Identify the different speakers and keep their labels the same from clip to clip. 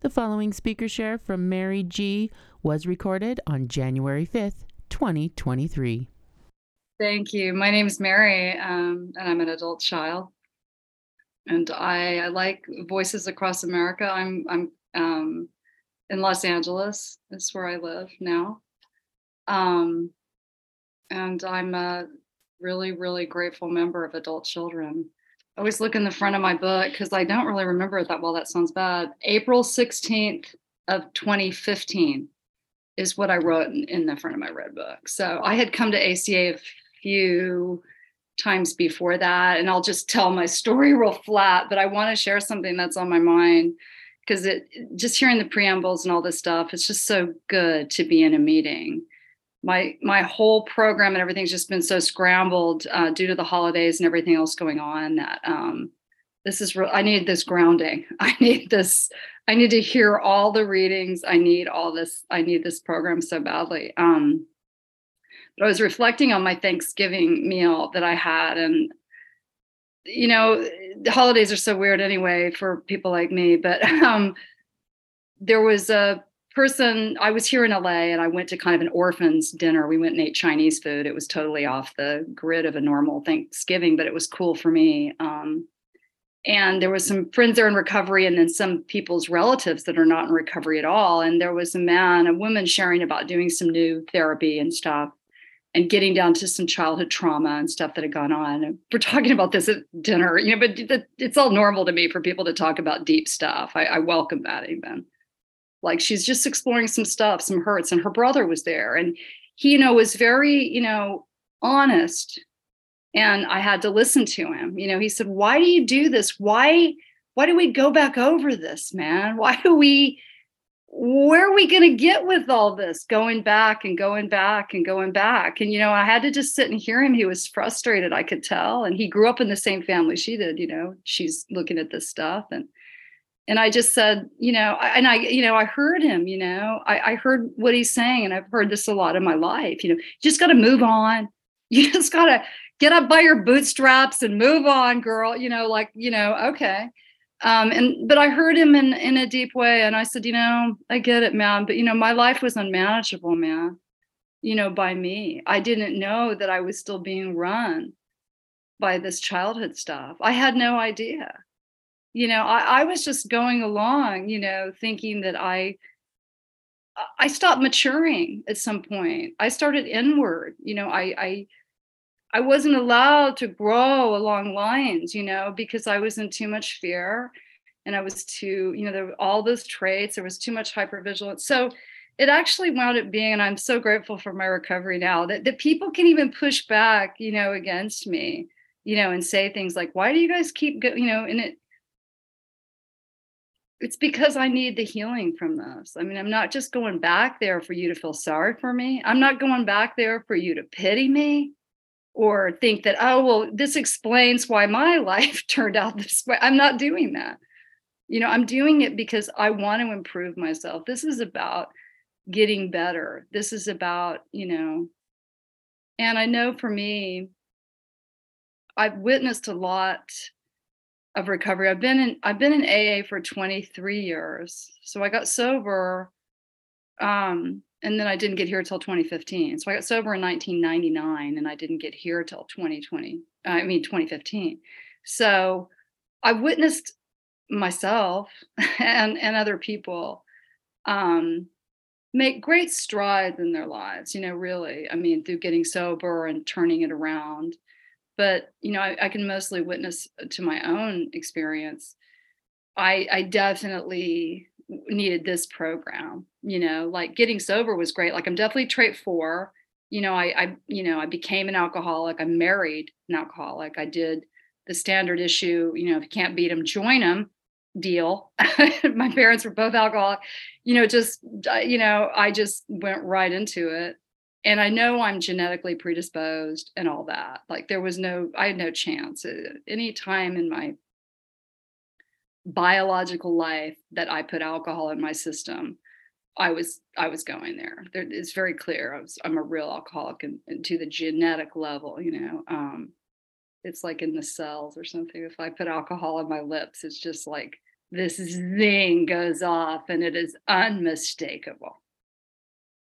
Speaker 1: The following speaker share from Mary G was recorded on January 5th, 2023.
Speaker 2: Thank you. My name is Mary, um, and I'm an adult child. And I, I, like Voices Across America. I'm I'm um, in Los Angeles. That's where I live now. Um, and I'm a really, really grateful member of Adult Children always look in the front of my book because I don't really remember it that well. That sounds bad. April 16th of 2015 is what I wrote in, in the front of my red book. So I had come to ACA a few times before that, and I'll just tell my story real flat, but I want to share something that's on my mind because it just hearing the preambles and all this stuff, it's just so good to be in a meeting my my whole program and everything's just been so scrambled uh, due to the holidays and everything else going on that um, this is real i need this grounding. I need this i need to hear all the readings. I need all this i need this program so badly. Um, but i was reflecting on my thanksgiving meal that i had and you know the holidays are so weird anyway for people like me but um, there was a person i was here in la and i went to kind of an orphans dinner. We went and ate chinese food. It was totally off the grid of a normal thanksgiving but it was cool for me um, and there was some friends there in recovery and then some people's relatives that are not in recovery at all and there was a man a woman sharing about doing some new therapy and stuff and getting down to some childhood trauma and stuff that had gone on. We're talking about this at dinner you know but it's all normal to me for people to talk about deep stuff. I, I welcome that even like she's just exploring some stuff some hurts and her brother was there and he you know was very you know honest and i had to listen to him. You know he said why do you do this? Why why do we go back over this man? Why do we where are we going to get with all this? Going back and going back and going back. And you know i had to just sit and hear him. He was frustrated i could tell and he grew up in the same family she did you know she's looking at this stuff and and I just said, you know, and I, you know, I heard him, you know, I, I heard what he's saying, and I've heard this a lot in my life. You know, just got to move on. You just got to get up by your bootstraps and move on, girl. You know, like, you know, okay. Um, and but I heard him in in a deep way, and I said, you know, I get it, man, but you know, my life was unmanageable, man. You know, by me, I didn't know that I was still being run by this childhood stuff. I had no idea you know I, I was just going along you know thinking that i i stopped maturing at some point i started inward you know i i i wasn't allowed to grow along lines you know because i was in too much fear and i was too you know there were all those traits there was too much hypervigilance so it actually wound up being and i'm so grateful for my recovery now that, that people can even push back you know against me you know and say things like why do you guys keep go-? you know and it it's because I need the healing from this. I mean, I'm not just going back there for you to feel sorry for me. I'm not going back there for you to pity me or think that, oh, well, this explains why my life turned out this way. I'm not doing that. You know, I'm doing it because I want to improve myself. This is about getting better. This is about, you know, and I know for me, I've witnessed a lot of recovery. I've been in I've been in AA for 23 years. So I got sober um and then I didn't get here till 2015. So I got sober in 1999 and I didn't get here till 2020. I mean 2015. So I witnessed myself and and other people um make great strides in their lives, you know, really. I mean, through getting sober and turning it around but you know I, I, can mostly witness uh, to my own experience i i definitely needed this program you know like getting sober was great like i'm definitely trait four you know i i you know i became an alcoholic i married an alcoholic i did the standard issue you know if you can't beat them join them deal. my parents were both alcoholic. You know, just you know, I just went right into it. And I know I'm genetically predisposed and all that. Like there was no, I had no chance. Uh, any time in my biological life that I put alcohol in my system, I was I was going there. there it's very clear. I was I'm a real alcoholic and, and to the genetic level, you know. Um, it's like in the cells or something. If I put alcohol on my lips, it's just like this zing goes off and it is unmistakable.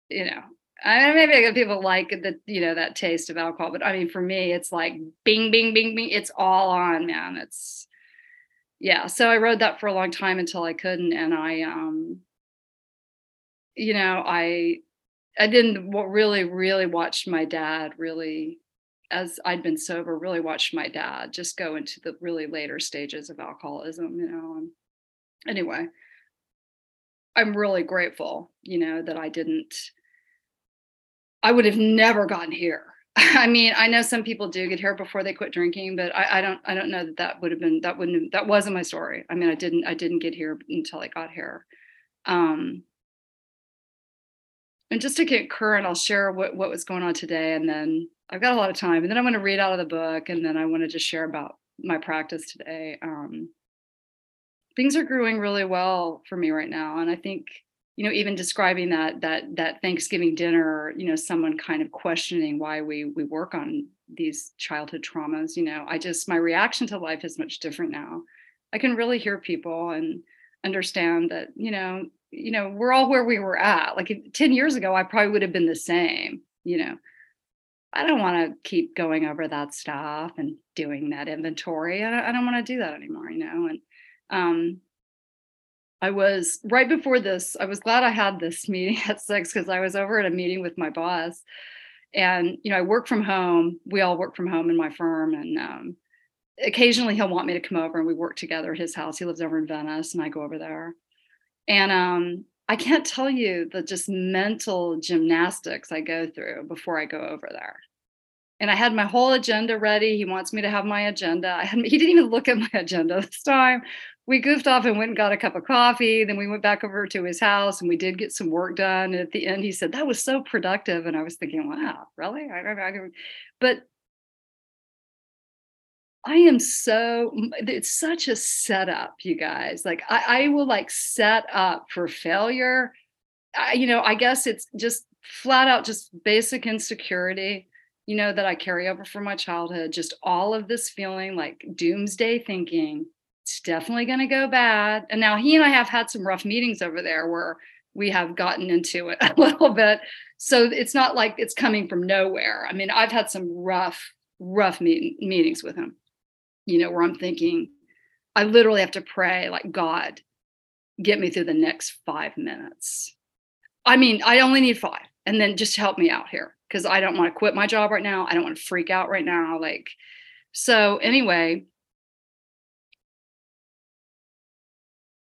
Speaker 2: You know, I mean, maybe people like the you know that taste of alcohol, but I mean, for me, it's like bing, bing, bing, bing. It's all on, man. It's yeah. So I rode that for a long time until I couldn't, and I um you know, I I didn't really really watch my dad really as I'd been sober, really watched my dad just go into the really later stages of alcoholism, you know. And anyway, I'm really grateful, you know, that I didn't I would have never gotten here. I mean, I know some people do get here before they quit drinking, but I, I don't I don't know that that would have been that wouldn't that wasn't my story. I mean, I didn't I didn't get here until I got here. Um and just to get current, I'll share what, what was going on today. And then I've got a lot of time. And then I'm going to read out of the book. And then I want to just share about my practice today. Um, things are growing really well for me right now. And I think, you know, even describing that that that Thanksgiving dinner, you know, someone kind of questioning why we we work on these childhood traumas, you know, I just my reaction to life is much different now. I can really hear people and understand that, you know, you know, we're all where we were at. Like 10 years ago, I probably would have been the same, you know. I don't want to keep going over that stuff and doing that inventory. I don't, don't want to do that anymore, you know. And um, I was right before this, I was glad I had this meeting at six because I was over at a meeting with my boss. And, you know, I work from home. We all work from home in my firm. And um, occasionally he'll want me to come over and we work together at his house. He lives over in Venice and I go over there. And um, I can't tell you the just mental gymnastics I go through before I go over there. And I had my whole agenda ready. He wants me to have my agenda. I had, he didn't even look at my agenda this time. We goofed off and went and got a cup of coffee. Then we went back over to his house and we did get some work done. And at the end, he said, That was so productive. And I was thinking, Wow, really? I don't know. But I am so it's such a setup, you guys. Like I, I will like set up for failure. I, you know, I guess it's just flat out just basic insecurity, you know, that I carry over from my childhood. Just all of this feeling like doomsday thinking. It's definitely going to go bad. And now he and I have had some rough meetings over there where we have gotten into it a little bit. So it's not like it's coming from nowhere. I mean, I've had some rough, rough meet- meetings with him you know, where I'm thinking, I literally have to pray, like, God, get me through the next five minutes. I mean, I only need five, and then just help me out here because I don't want to quit my job right now. I don't want to freak out right now. Like, so anyway,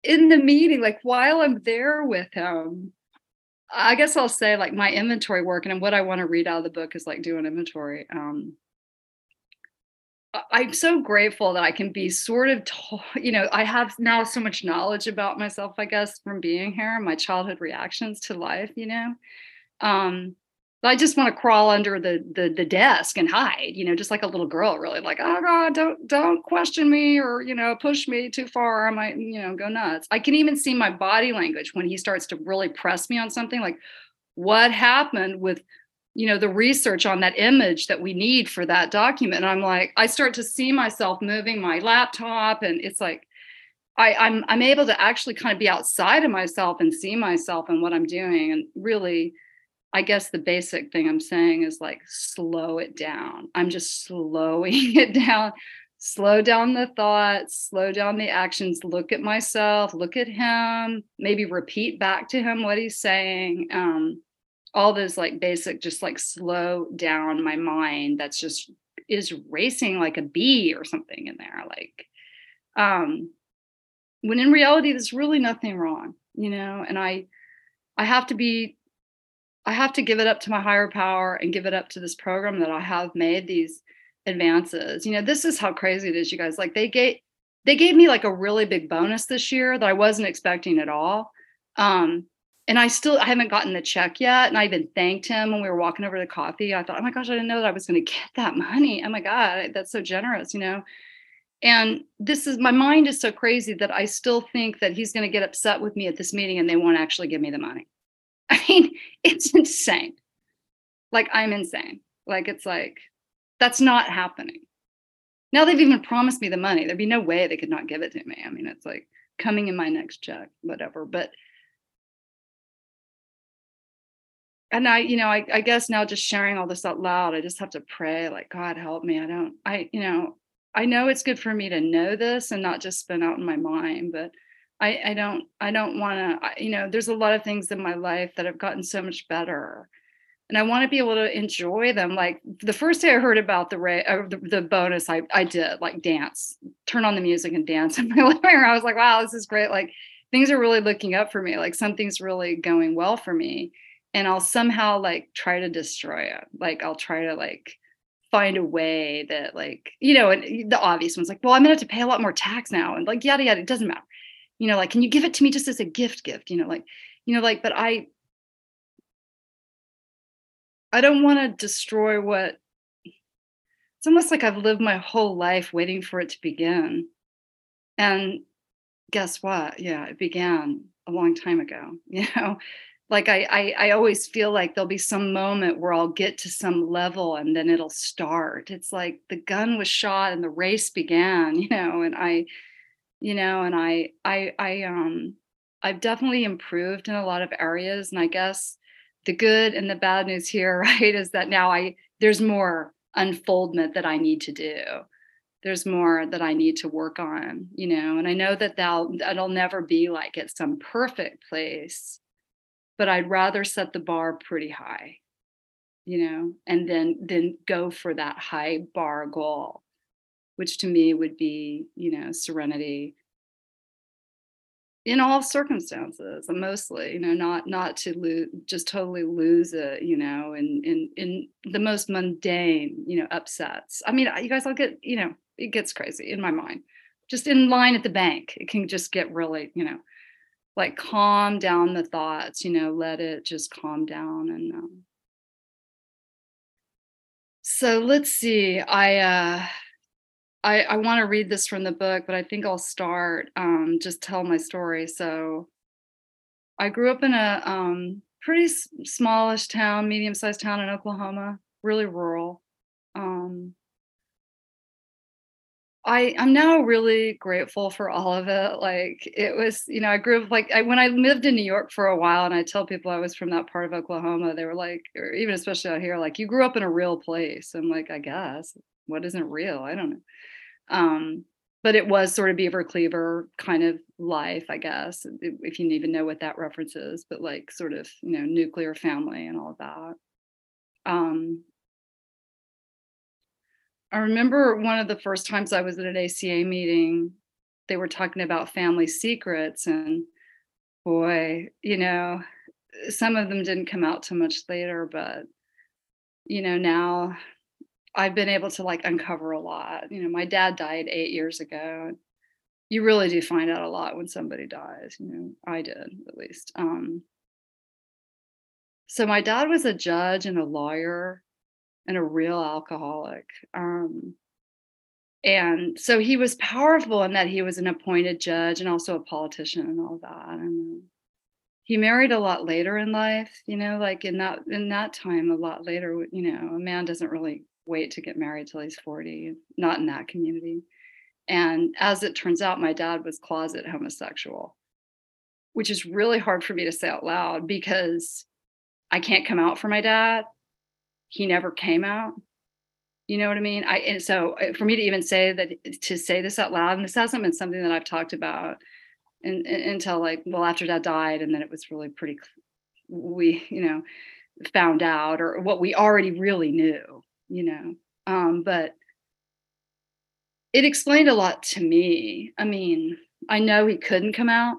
Speaker 2: in the meeting, like while I'm there with him, I guess I'll say like my inventory work and what I want to read out of the book is like doing inventory. Um, I'm so grateful that I can be sort of, you know, I have now so much knowledge about myself, I guess, from being here, my childhood reactions to life, you know. Um, I just want to crawl under the, the the desk and hide, you know, just like a little girl, really, like, oh God, don't don't question me or you know, push me too far. I might, you know, go nuts. I can even see my body language when he starts to really press me on something, like what happened with you know the research on that image that we need for that document and i'm like i start to see myself moving my laptop and it's like I, I'm I'm able to actually kind of be outside of myself and see myself and what I'm doing. And really, I guess the basic thing I'm saying is like slow it down. I'm just slowing it down, slow down the thoughts, slow down the actions, look at myself, look at him, maybe repeat back to him what he's saying. Um, all those like basic just like slow down my mind that's just is racing like a bee or something in there like um when in reality there's really nothing wrong you know and i i have to be i have to give it up to my higher power and give it up to this program that i have made these advances you know this is how crazy it is you guys like they gave they gave me like a really big bonus this year that I wasn't expecting at all. Um, and I still I haven't gotten the check yet. And I even thanked him when we were walking over to coffee. I thought, oh my gosh, I didn't know that I was going to get that money. Oh my God, that's so generous, you know. And this is my mind is so crazy that I still think that he's going to get upset with me at this meeting and they won't actually give me the money. I mean, it's insane. Like I'm insane. Like it's like that's not happening. Now they've even promised me the money. There'd be no way they could not give it to me. I mean, it's like coming in my next check, whatever. But and I, you know, I, I guess now just sharing all this out loud, I just have to pray, like, God help me. I don't, I, you know, I know it's good for me to know this and not just spin out in my mind, but I, I don't, I don't want to, you know, there's a lot of things in my life that have gotten so much better and I want to be able to enjoy them. Like the first day I heard about the Ray, uh, the, the, bonus, I I did like dance, turn on the music and dance in my living room. I was like, wow, this is great. Like things are really looking up for me. Like something's really going well for me, and I'll somehow like try to destroy it. Like I'll try to like find a way that like you know, and the obvious one's like, well, I'm gonna have to pay a lot more tax now, and like yada yada. It doesn't matter. You know, like, can you give it to me just as a gift? Gift. You know, like, you know, like, but I I don't want to destroy what it's almost like I've lived my whole life waiting for it to begin. And guess what? Yeah, it began a long time ago. You know, like I, I, I always feel like there'll be some moment where I'll get to some level and then it'll start. It's like the gun was shot and the race began. You know, and I, you know, and I, I, I, um, I've definitely improved in a lot of areas, and I guess the good and the bad news here, right, is that now I there's more unfoldment that I need to do. There's more that I need to work on, you know, and I know that that'll that'll never be like at some perfect place, but I'd rather set the bar pretty high, you know, and then then go for that high bar goal, which to me would be, you know, serenity, in all circumstances mostly you know not not to lose just totally lose it you know in in in the most mundane you know upsets. I mean you guys i'll get you know it gets crazy in my mind. Just in line at the bank it can just get really you know like calm down the thoughts you know let it just calm down and um, so let's see i uh I, I want to read this from the book, but I think I'll start um, just tell my story. So, I grew up in a um, pretty smallish town, medium sized town in Oklahoma, really rural. Um, I I'm now really grateful for all of it. Like it was, you know, I grew up like I, when I lived in New York for a while, and I tell people I was from that part of Oklahoma, they were like, or even especially out here, like you grew up in a real place. I'm like, I guess what isn't real? I don't know. Um, but it was sort of Beaver Cleaver kind of life, I guess, if you even know what that reference is, but like sort of, you know, nuclear family and all that. Um, I remember one of the first times I was at an ACA meeting, they were talking about family secrets, and boy, you know, some of them didn't come out too much later, but you know, now I've been able to like uncover a lot. You know, my dad died eight years ago. You really do find out a lot when somebody dies. You know, I did at least. Um, so my dad was a judge and a lawyer and a real alcoholic. Um, and so he was powerful in that he was an appointed judge and also a politician and all that. And he married a lot later in life, you know, like in that in that time, a lot later, you know, a man doesn't really wait to get married till he's 40, not in that community. And as it turns out, my dad was closet homosexual, which is really hard for me to say out loud because I can't come out for my dad. He never came out. You know what I mean? I and so uh, for me to even say that to say this out loud, and this hasn't been something that I've talked about until like well after dad died, and then it was really pretty. We you know found out or what we already really knew you know. Um, but it explained a lot to me. I mean, I know he couldn't come out,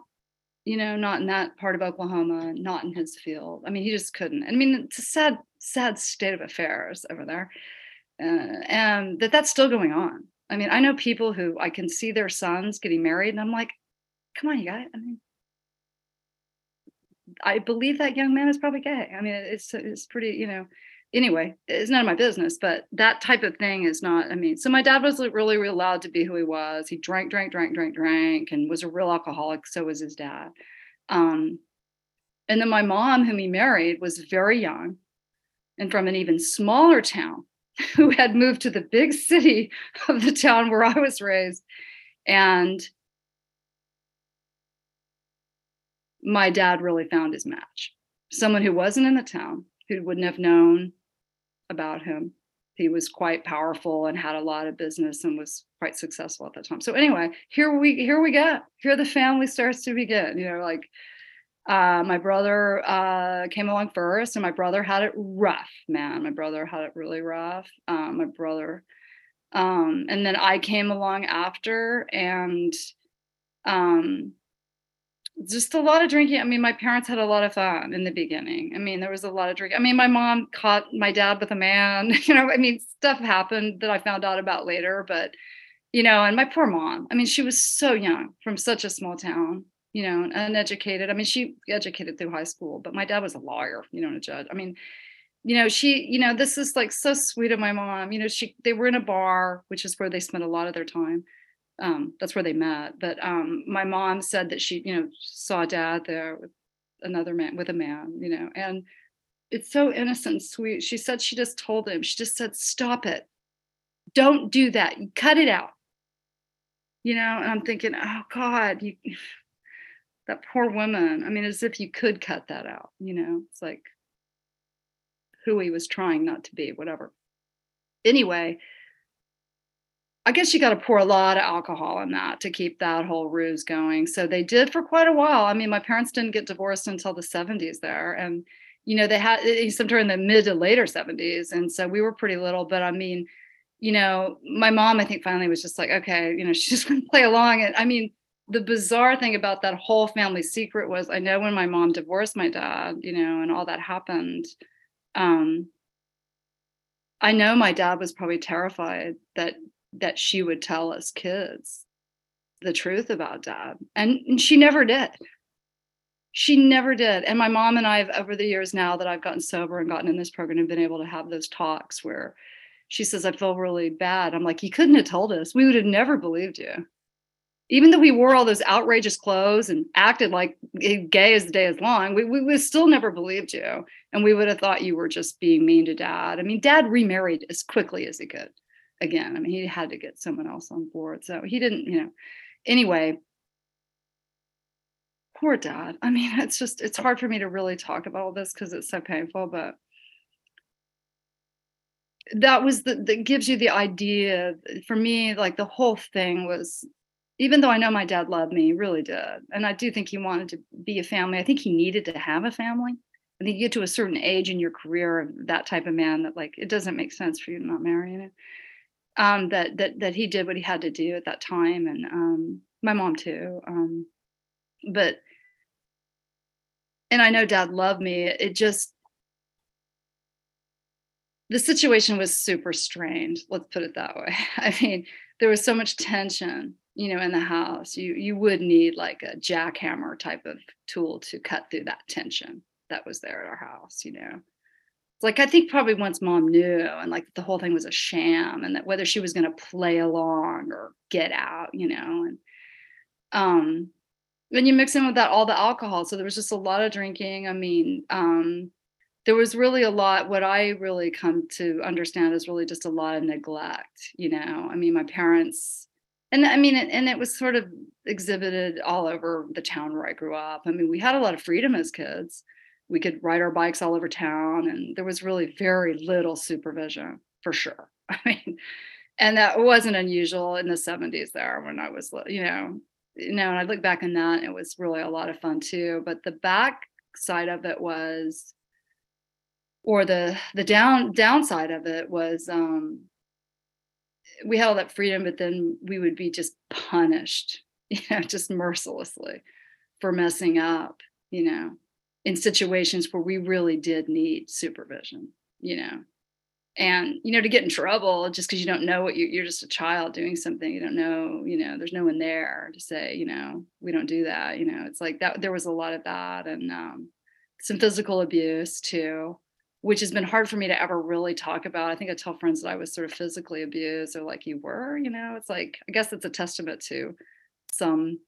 Speaker 2: you know, not in that part of Oklahoma, not in his field. I mean, he just couldn't. I mean, it's a sad, sad state of affairs over there. Uh, and that that's still going on. I mean, I know people who I can see their sons getting married, and I'm like, come on, you guys. I mean, I believe that young man is probably gay. I mean, it's it's pretty, you know. Anyway, it's none of my business, but that type of thing is not. I mean, so my dad was really, really allowed to be who he was. He drank, drank, drank, drank, drank, and was a real alcoholic. So was his dad. Um, and then my mom, whom he married, was very young and from an even smaller town who had moved to the big city of the town where I was raised. And my dad really found his match. Someone who wasn't in the town, who wouldn't have known about him. He was quite powerful and had a lot of business and was quite successful at that time. So anyway, here we here we go. Here the family starts to begin. You know, like uh, my brother uh, came along first, and my brother had it rough, man. My brother had it really rough. Uh, my brother, um, and then I came along after, and um, just a lot of drinking. I mean, my parents had a lot of fun in the beginning. I mean, there was a lot of drinking. I mean, my mom caught my dad with a man. You know, I mean, stuff happened that I found out about later, but you know, and my poor mom. I mean, she was so young from such a small town you know, uneducated. I mean, she educated through high school, but my dad was a lawyer, you know, and a judge. I mean, you know, she, you know, this is like so sweet of my mom. You know, she they were in a bar, which is where they spent a lot of their time. Um, that's where they met. But um, my mom said that she, you know, saw dad there with another man, with a man, you know, and it's so innocent and sweet. She said she just told him, she just said, stop it. Don't do that. Cut it out. You know, and I'm thinking, oh God, you that poor woman. I mean, as if you could cut that out, you know, it's like who he was trying not to be, whatever. Anyway, I guess you got to pour a lot of alcohol in that to keep that whole ruse going. So they did for quite a while. I mean, my parents didn't get divorced until the 70s there. And, you know, they had sometime in the mid to later 70s. And so we were pretty little, but I mean, you know, my mom, I think finally was just like, okay, you know, she's just going to play along. And I mean, the bizarre thing about that whole family secret was I know when my mom divorced my dad, you know, and all that happened, um, I know my dad was probably terrified that that she would tell us kids the truth about dad. And, and she never did. She never did. And my mom and I have over the years now that I've gotten sober and gotten in this program and been able to have those talks where she says, I feel really bad. I'm like, you couldn't have told us. We would have never believed you even though we wore all those outrageous clothes and acted like gay as the day is long, we, we, we still never believed you. And we would have thought you were just being mean to dad. I mean, dad remarried as quickly as he could. Again, I mean, he had to get someone else on board. So he didn't, you know. Anyway, poor dad. I mean, it's just, it's hard for me to really talk about all this because it's so painful, but that was the that gives you the idea for me like the whole thing was even though I know my dad loved me, really did. And I do think he wanted to be a family. I think he needed to have a family. I think you get to a certain age in your career, of that type of man that like it doesn't make sense for you to not marry him. Um, that that that he did what he had to do at that time, and um, my mom too. Um, but and I know dad loved me. It just the situation was super strained. Let's put it that way. I mean, there was so much tension you know in the house you you would need like a jackhammer type of tool to cut through that tension that was there at our house you know like i think probably once mom knew and like the whole thing was a sham and that whether she was going to play along or get out you know and um then you mix in with that all the alcohol so there was just a lot of drinking i mean um there was really a lot what i really come to understand is really just a lot of neglect you know i mean my parents and I mean, and it was sort of exhibited all over the town where I grew up. I mean, we had a lot of freedom as kids. We could ride our bikes all over town, and there was really very little supervision for sure. I mean, and that wasn't unusual in the 70s there when I was, you know, you know, and I look back on that, it was really a lot of fun too. But the back side of it was, or the the down downside of it was um we had all that freedom, but then we would be just punished, you know, just mercilessly for messing up, you know, in situations where we really did need supervision, you know. and you know to get in trouble just because you don't know what you, you're just a child doing something you don't know you know there's no one there to say you know we don't do that you know? It's like that there was a lot of that and um, some physical abuse too which has been hard for me to ever really talk about. I think i tell friends that i was sort of physically abused or like you were you know? It's like i guess it's a testament to some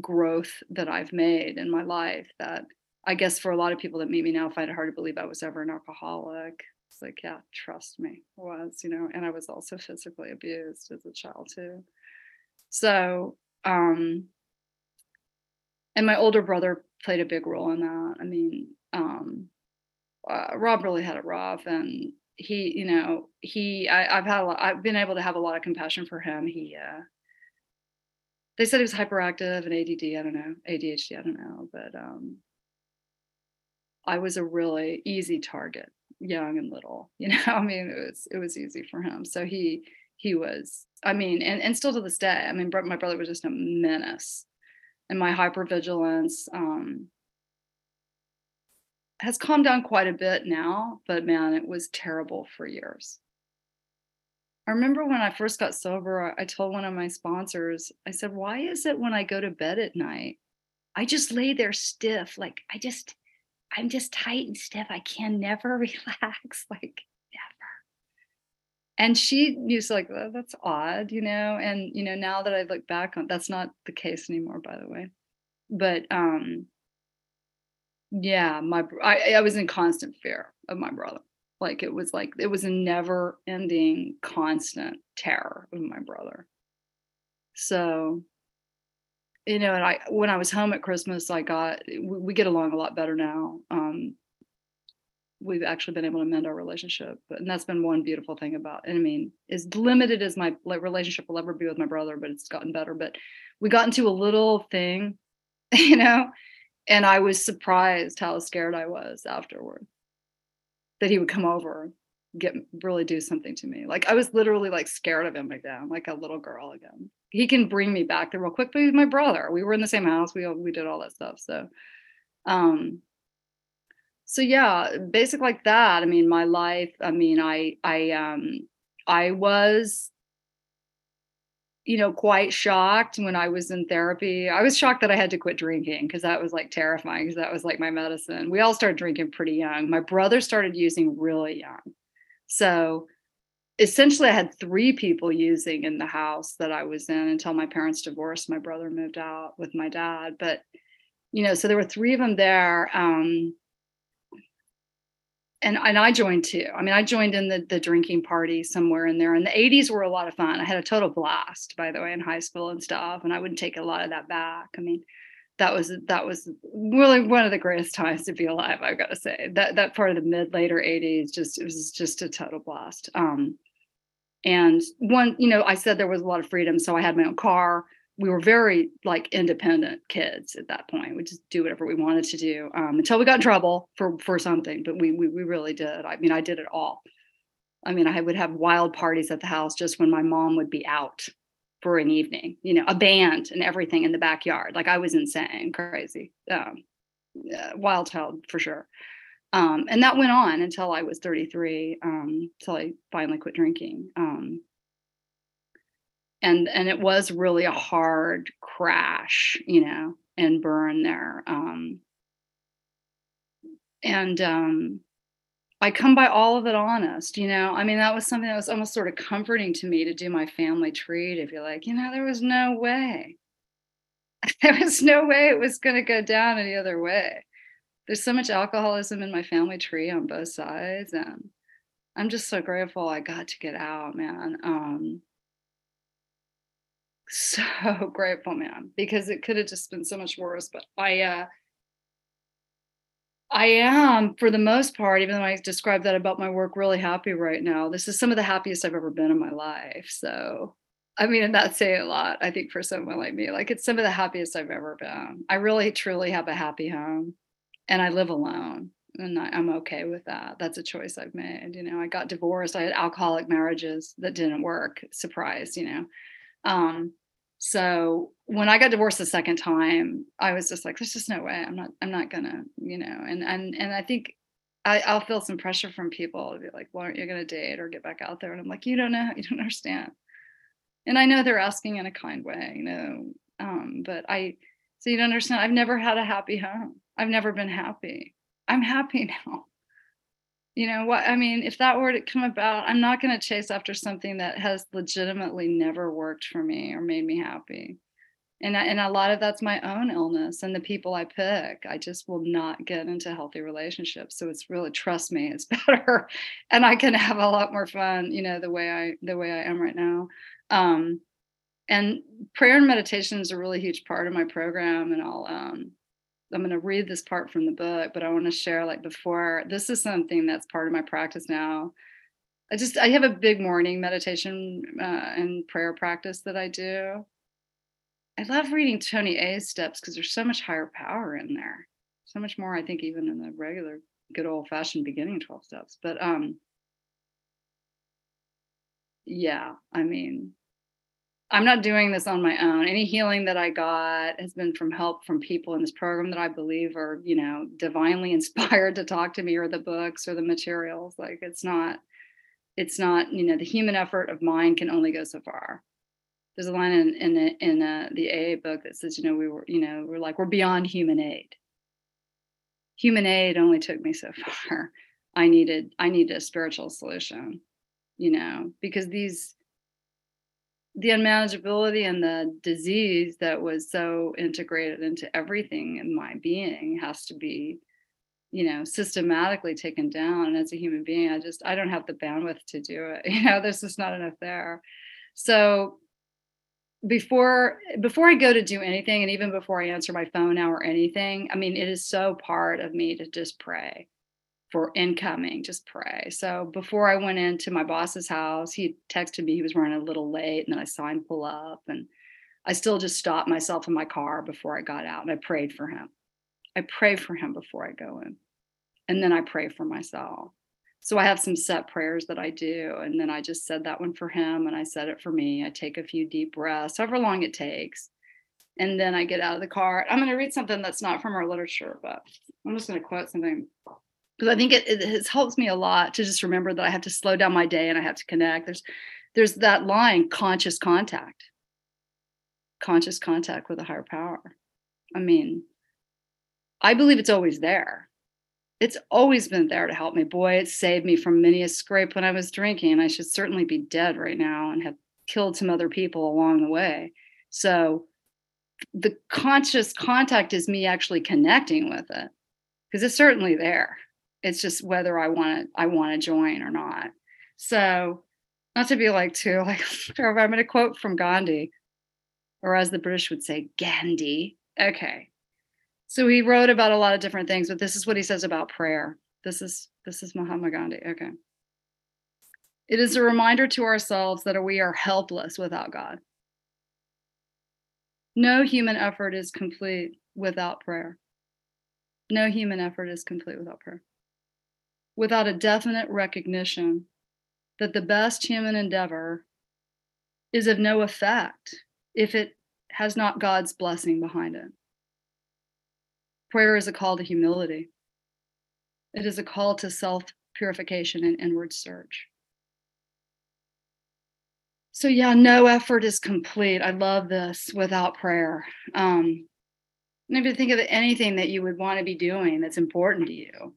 Speaker 2: growth that i've made in my life that I guess for a lot of people that meet me now find it hard to believe I was ever an alcoholic. It's like, yeah, trust me, I was, you know, and I was also physically abused as a child too. So, um, and my older brother played a big role in that. I mean, um, uh, Rob really had it rough, and he, you know, he, I, have had, a lot, I've been able to have a lot of compassion for him. He, uh, they said he was hyperactive and ADD. I don't know, ADHD. I don't know, but um, I was a really easy target, young and little. You know, I mean, it was it was easy for him. So he he was. I mean, and and still to this day, I mean, my brother was just a menace, and my hypervigilance um, has calmed down quite a bit now. But man, it was terrible for years. I remember when I first got sober, I told one of my sponsors, I said, Why is it when I go to bed at night, I just lay there stiff? Like, I just, I'm just tight and stiff. I can never relax, like never. And she used to like, oh, that's odd, you know. And you know, now that I look back on, that's not the case anymore, by the way. But um, yeah, my I, I was in constant fear of my brother. Like it was like it was a never-ending, constant terror of my brother. So you know, and I when I was home at Christmas, I got we, we get along a lot better now. Um, we've actually been able to mend our relationship, but and that's been one beautiful thing about. And I mean, as limited as my like relationship will ever be with my brother, but it's gotten better. But we got into a little thing, you know, and I was surprised how scared I was afterward that he would come over get really do something to me. Like I was literally like scared of him again, like a little girl again. He can bring me back there real quick, but he's my brother. We were in the same house. We we did all that stuff. So, um, so yeah, basic like that. I mean, my life. I mean, I I um I was you know, quite shocked when I was in therapy. I was shocked that I had to quit drinking because that was like terrifying because that was like my medicine. We all started drinking pretty young. My brother started using really young. So essentially, I had three people using in the house that I was in until my parents divorced. My brother moved out with my dad. But, you know, so there were three of them there. Um, and, and I joined too. I mean, I joined in the, the drinking party somewhere in there. And the 80s were a lot of fun. I had a total blast, by the way, in high school and stuff. And I wouldn't take a lot of that back. I mean, that was that was really one of the greatest times to be alive i've got to say that that part of the mid later 80s just it was just a total blast um and one you know i said there was a lot of freedom so i had my own car we were very like independent kids at that point we just do whatever we wanted to do um, until we got in trouble for for something but we, we we really did i mean i did it all i mean i would have wild parties at the house just when my mom would be out for an evening, you know, a band and everything in the backyard. Like I was insane, crazy, um, wild child for sure. Um, and that went on until I was 33, um, until I finally quit drinking. And and it was really a hard crash, you know, and burn there. Um, and um, I come by all of it honest, you know. I mean, that was something that was almost sort of comforting to me to do my family tree to be like, you know, there was no way. there was no way it was going to go down any other way. There's so much alcoholism in my family tree on both sides. And I'm just so grateful I got to get out, man. Um, so grateful, man, because it could have just been so much worse. But I, uh, I am, for the most part, even though I describe that about my work, really happy right now. This is some of the happiest I've ever been in my life. So, I mean, and that's saying a lot, I think, for someone like me. Like, it's some of the happiest I've ever been. I really, truly have a happy home and I live alone. And I, I'm okay with that. That's a choice I've made. You know, I got divorced. I had alcoholic marriages that didn't work. Surprise, you know. Um, so when I got divorced the second time, I was just like, there's just no way. I'm not, I'm not gonna, you know, and and and I think I, I'll feel some pressure from people to be like, "Well, aren't you to date or get back out there?" And I'm like, "You don't know, you don't understand." And I know they're asking in a kind way, you know, um, but I, so you don't understand. I've never had a happy home. I've never been happy. I'm happy now. You know what? I mean, if that were to come about, I'm not going to chase after something that has legitimately never worked for me or made me happy and I, and a lot of that's my own illness and the people I pick. I just will not get into healthy relationships. So it's really trust me, it's better, and I can have a lot more fun. You know the way I the way I am right now. Um, and prayer and meditation is a really huge part of my program, and I'll um, I'm going to read this part from the book, but I want to share like before. This is something that's part of my practice now. I just I have a big morning meditation uh, and prayer practice that I do I love reading Tony A's steps because there's so much higher power in there. So much more, I think, even in the regular good old fashioned beginning 12 steps. But um yeah, I mean, I'm not doing this on my own. Any healing that I got has been from help from people in this program that I believe are, you know, divinely inspired to talk to me or the books or the materials. Like it's not, it's not, you know, the human effort of mine can only go so far there's a line in in, in uh, the AA book that says, you know, we were, you know, we're like we're beyond human aid. Human aid only took me so far. I needed I needed a spiritual solution, you know, because these the unmanageability and the disease that was so integrated into everything in my being has to be you know systematically taken down. And as a human being i just i don't have the bandwidth to do it you know there's just not enough there. So before before I go to do anything, and even before I answer my phone now or anything, I mean, it is so part of me to just pray for incoming, just pray. So before I went into my boss's house, he texted me he was running a little late, and then I saw him pull up, and I still just stopped myself in my car before I got out, and I prayed for him. I pray for him before I go in, and then I pray for myself so I have some set prayers that I do. And then I just said that one for him and I said it for me. I take a few deep breaths, however long it takes. And then I get out of the car. I'm going to read something that's not from our literature, but I'm just going to quote something because I think it, it, it helps me a lot to just remember that I have to slow down my day and I have to connect. There's there's that line, conscious contact, conscious contact with a higher power. I mean, I believe it's always there it's always been there to help me. Boy, it saved me from many a scrape when I was drinking. I should certainly be dead right now and have killed some other people along the way. So the conscious contact is me actually connecting with it because it's certainly there. It's just whether I want to I want to join or not. So not to be like too like I'm going to quote from Gandhi, or as the British would say, Gandhi. Okay, so he wrote about a lot of different things, but this is what he says about prayer. This is this is Mahatma Gandhi. Okay. It is a reminder to ourselves that we are helpless without God. No human effort is complete without prayer. No human effort is complete without prayer. Without a definite recognition that the best human endeavor is of no effect if it has not God's blessing behind it. Prayer is a call to humility. It is a call to self purification and inward search. So, yeah, no effort is complete. I love this without prayer. Um, and if you think of anything that you would want to be doing that's important to you,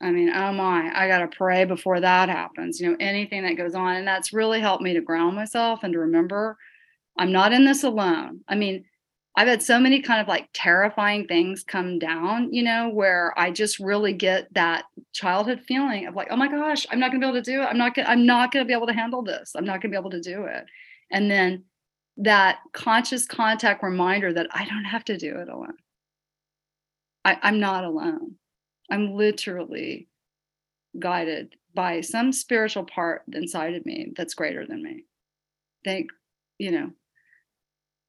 Speaker 2: I mean, oh my, I got to pray before that happens. You know, anything that goes on. And that's really helped me to ground myself and to remember I'm not in this alone. I mean, I've had so many kind of like terrifying things come down, you know, where I just really get that childhood feeling of like, oh my gosh, I'm not gonna be able to do it. I'm not gonna, I'm not gonna be able to handle this. I'm not gonna be able to do it. And then that conscious contact reminder that I don't have to do it alone. I, I'm not alone. I'm literally guided by some spiritual part inside of me that's greater than me. Thank, you know,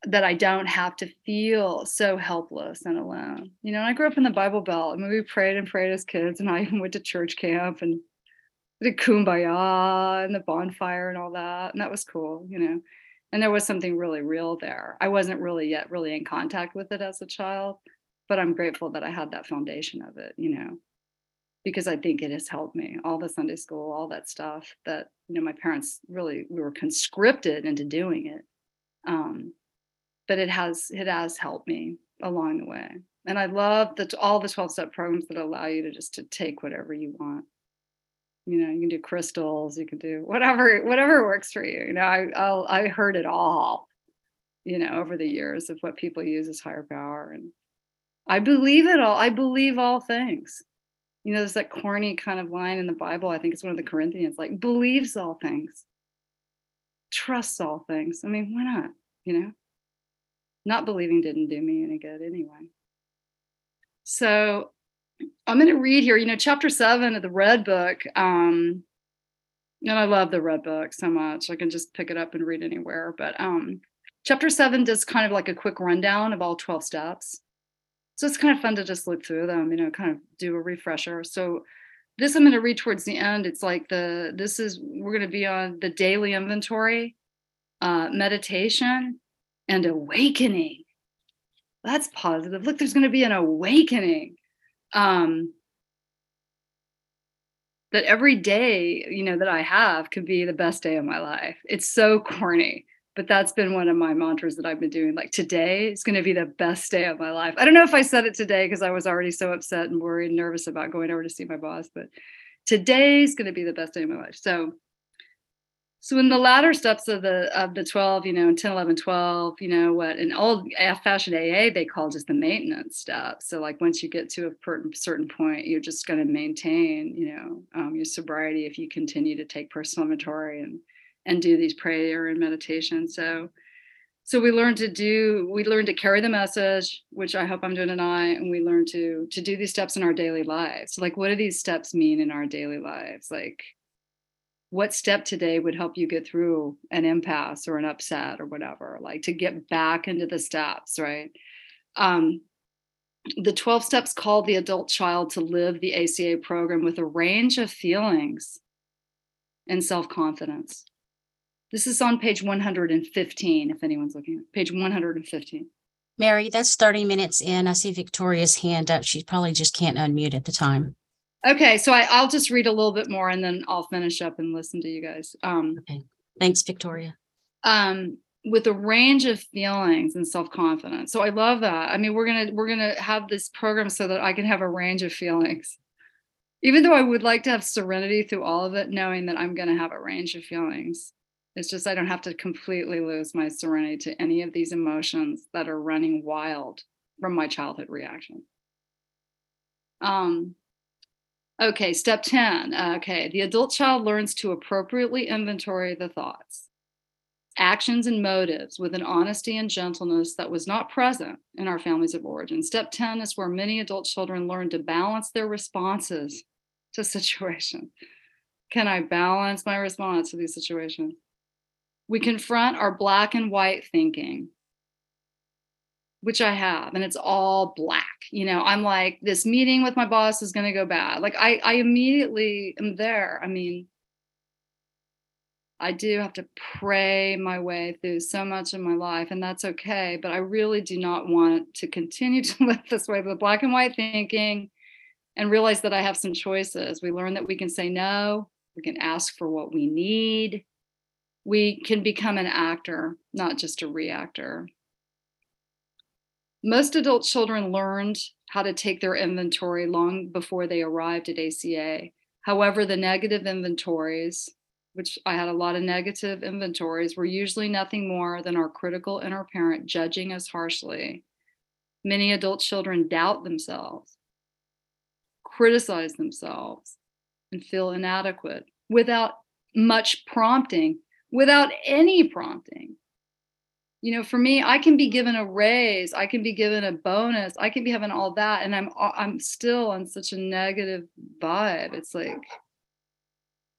Speaker 2: that I don't have to feel so helpless and alone. You know, I grew up in the Bible Belt. I mean, we prayed and prayed as kids, and I even went to church camp and the kumbaya and the bonfire and all that. And that was cool, you know. And there was something really real there. I wasn't really yet really in contact with it as a child, but I'm grateful that I had that foundation of it, you know. because I think it has helped me. All the Sunday school, all that stuff that you know my parents really we were conscripted into doing it. Um, but it has it has helped me along the way. And I love that all the 12 step programs that allow you to just to take whatever you want. You know, you can do crystals, you can do whatever, whatever works for you. You know, I I'll, I heard it all, you know, over the years of what people use as higher power. And I believe it all. I believe all things. You know, there's that corny kind of line in the Bible. I think it's one of the Corinthians, like believes all things, trusts all things. I mean, why not? You know, not believing didn't do me any good anyway. So I'm going to read here, you know, chapter seven of the Red Book. Um, and I love the Red Book so much. I can just pick it up and read anywhere. But um, chapter seven does kind of like a quick rundown of all 12 steps. So it's kind of fun to just look through them, you know, kind of do a refresher. So this I'm going to read towards the end. It's like the, this is, we're going to be on the daily inventory, uh, meditation, and awakening. That's positive. Look, there's going to be an awakening. Um, that every day, you know, that I have could be the best day of my life. It's so corny, but that's been one of my mantras that I've been doing. Like today is going to be the best day of my life. I don't know if I said it today because I was already so upset and worried and nervous about going over to see my boss, but today's going to be the best day of my life. So so in the latter steps of the of the 12 you know 10 11 12 you know what in old fashioned aa they call just the maintenance step so like once you get to a certain point you're just going to maintain you know um, your sobriety if you continue to take personal inventory and and do these prayer and meditation. So so we learn to do we learn to carry the message which i hope i'm doing tonight and we learn to to do these steps in our daily lives. Like what do these steps mean in our daily lives? Like what step today would help you get through an impasse or an upset or whatever like to get back into the steps right? Um, the 12 steps call the adult child to live the aca program with a range of feelings and self-confidence this is on page 115 if anyone's looking page 115
Speaker 3: mary that's 30 minutes in i see victoria's hand up she probably just can't unmute at the time
Speaker 2: Okay, so I, will just read a little bit more and then I'll finish up and listen to you guys. Um,
Speaker 3: okay, thanks, Victoria.
Speaker 2: Um, with a range of feelings and self-confidence. So I love that. I mean, we're gonna we're gonna have this program so that I can have a range of feelings. Even though I would like to have serenity through all of it, knowing that I'm gonna have a range of feelings. It's just I don't have to completely lose my serenity to any of these emotions that are running wild from my childhood reaction. Um, Okay, step 10. Okay, the adult child learns to appropriately inventory the thoughts, actions, and motives with an honesty and gentleness that was not present in our families of origin. Step 10 is where many adult children learn to balance their responses to situations. Can I balance my response to these situations? We confront our black and white thinking which I have, and it's all black. You know, I'm like, this meeting with my boss is going to go bad. Like, I, I immediately am there. I mean, I do have to pray my way through so much of my life, and that's okay. But I really do not want to continue to live this way with black and white thinking and realize that I have some choices. We learn that we can say no, we can ask for what we need, we can become an actor, not just a reactor. Most adult children learned how to take their inventory long before they arrived at ACA. However, the negative inventories, which I had a lot of negative inventories, were usually nothing more than our critical inner parent judging us harshly. Many adult children doubt themselves, criticize themselves, and feel inadequate without much prompting, without any prompting. You know for me i can be given a raise i can be given a bonus i can be having all that and i'm uh, i'm still on such a negative vibe. It's like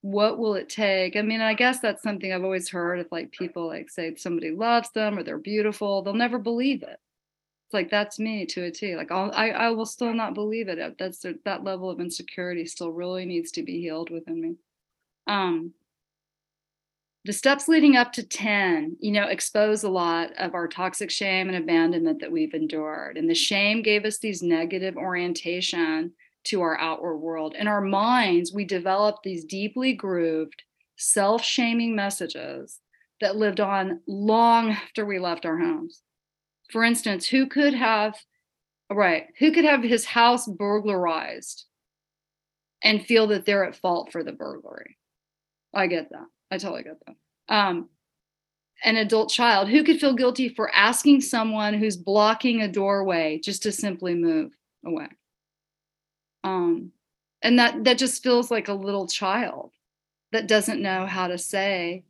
Speaker 2: what will it take? I mean i guess that's something i've always heard if like people like say somebody loves them or they're beautiful they'll never believe it. It's like that's me to a t. Like I'll, i i will still not believe it. That's that level of insecurity still really needs to be healed within me. Um the steps leading up to 10 you know expose a lot of our toxic shame and abandonment that we've endured and the shame gave us these negative orientation to our outward world. In our minds, we develop these deeply grooved, self shaming messages that lived on long after we left our homes. For instance, who could have, right, who could have his house burglarized and feel that they're at fault for the burglary? I get that. I totally get that. Um, an adult child who could feel guilty for asking someone who's blocking a doorway just to simply move away? Um, and that that just feels like a little child that doesn't know how to say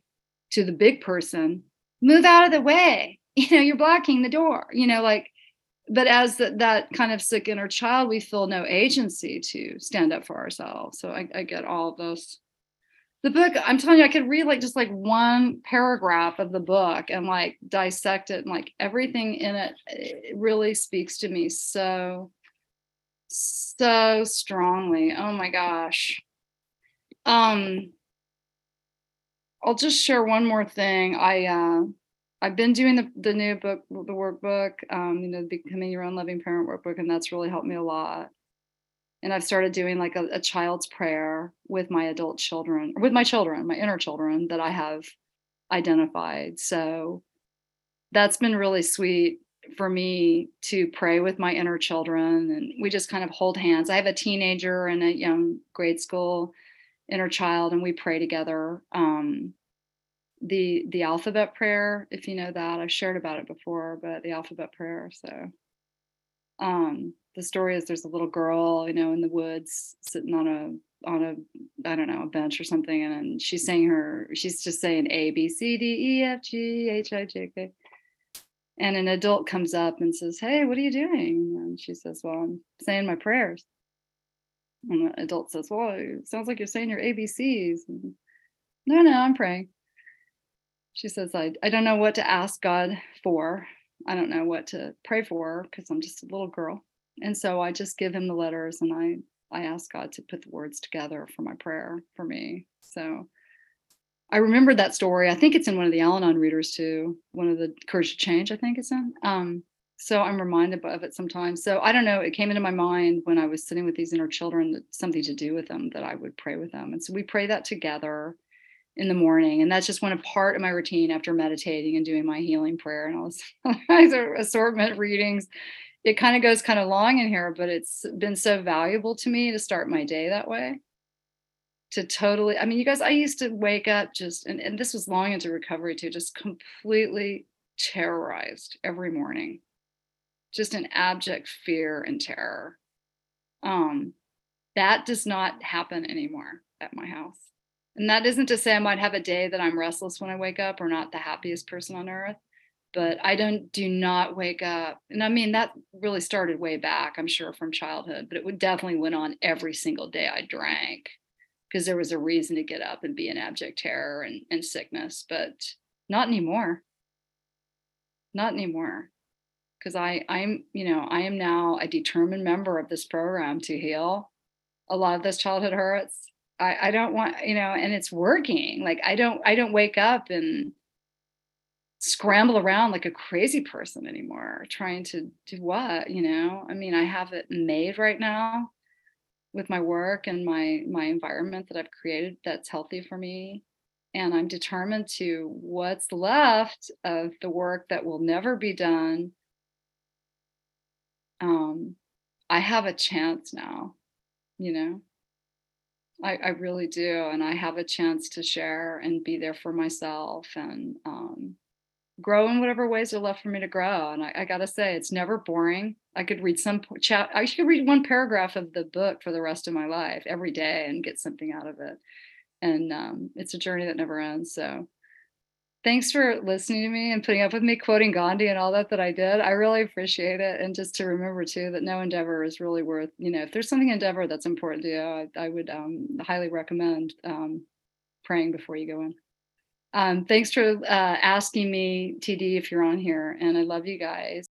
Speaker 2: to the big person move out of the way. You know you're blocking the door you know like but as the, that kind of sick inner child we feel no agency to stand up for ourselves. So i, I get all of those the book i'm telling you i could read like just like one paragraph of the book and like dissect it and like everything in it, it really speaks to me so so strongly. Oh my gosh. Um i'll just share one more thing. I uh i've been doing the, the new book the workbook um you know becoming your own loving parent workbook and that's really helped me a lot and I've started doing like a, a, child's prayer with my adult children, with my children, my inner children that I have identified. So that's been really sweet for me to pray with my inner children. And we just kind of hold hands. I have a teenager and a young grade school inner child, and we pray together. Um, the the alphabet prayer, if you know that, I've shared about it before, but the alphabet prayer. So um the story is there's a little girl, you know, in the woods sitting on a on a I don't know a bench or something, and, and she's saying her she's just saying A B C D E F G H I J K, and an adult comes up and says, "Hey, what are you doing?" And she says, "Well, I'm saying my prayers." And the adult says, "Well, it sounds like you're saying your ABCs." And, no, no, I'm praying. She says, I, I don't know what to ask God for. I don't know what to pray for because I'm just a little girl and so I just give him the letters and I I ask God to put the words together for my prayer for me. So I remember that story. I think it's in one of the Al-Anon readers too, one of the Courage to Change, I think it's in. Um, so I'm reminded of it sometimes. So I don't know, it came into my mind when I was sitting with these inner children that something to do with them that I would pray with them. And so we pray that together in the morning. And that's just one part of my routine after meditating and doing my healing prayer and all this assortment readings it kind of goes kind of long in here, but it's been so valuable to me to start my day that way. To totally, I mean, you guys, I used to wake up just, and, and this was long into recovery too, just completely terrorized every morning, just an abject fear and terror. Um, that does not happen anymore at my house. And that isn't to say I might have a day that I'm restless when I wake up or not the happiest person on earth but I don't do not wake up. And I mean that really started way back, I'm sure from childhood, but it would definitely went on every single day I drank because there was a reason to get up and be in abject terror and, and sickness, but not anymore. Not anymore. Because I I'm, you know, I am now a determined member of this program to heal a lot of those childhood hurts. I, I don't want, you know, and it's working. Like I don't I don't wake up and scramble around like a crazy person anymore trying to do what you know? I mean i have it made right now with my work and my my environment that i've created that's healthy for me and i'm determined to what's left of the work that will never be done. Um i have a chance now you know? I, I really do and i have a chance to share and be there for myself and um grow in whatever ways are left for me to grow. And I, I got to say, it's never boring. I could read some chat. I should read one paragraph of the book for the rest of my life every day and get something out of it. And um, it's a journey that never ends. So thanks for listening to me and putting up with me quoting Gandhi and all that that I did. I really appreciate it. And just to remember too that no endeavor is really worth, you know, if there's something endeavor that's important to you, I, I would um, highly recommend um, praying before you go in. Um, thanks for uh, asking me, TD, if you're on here, and I love you guys.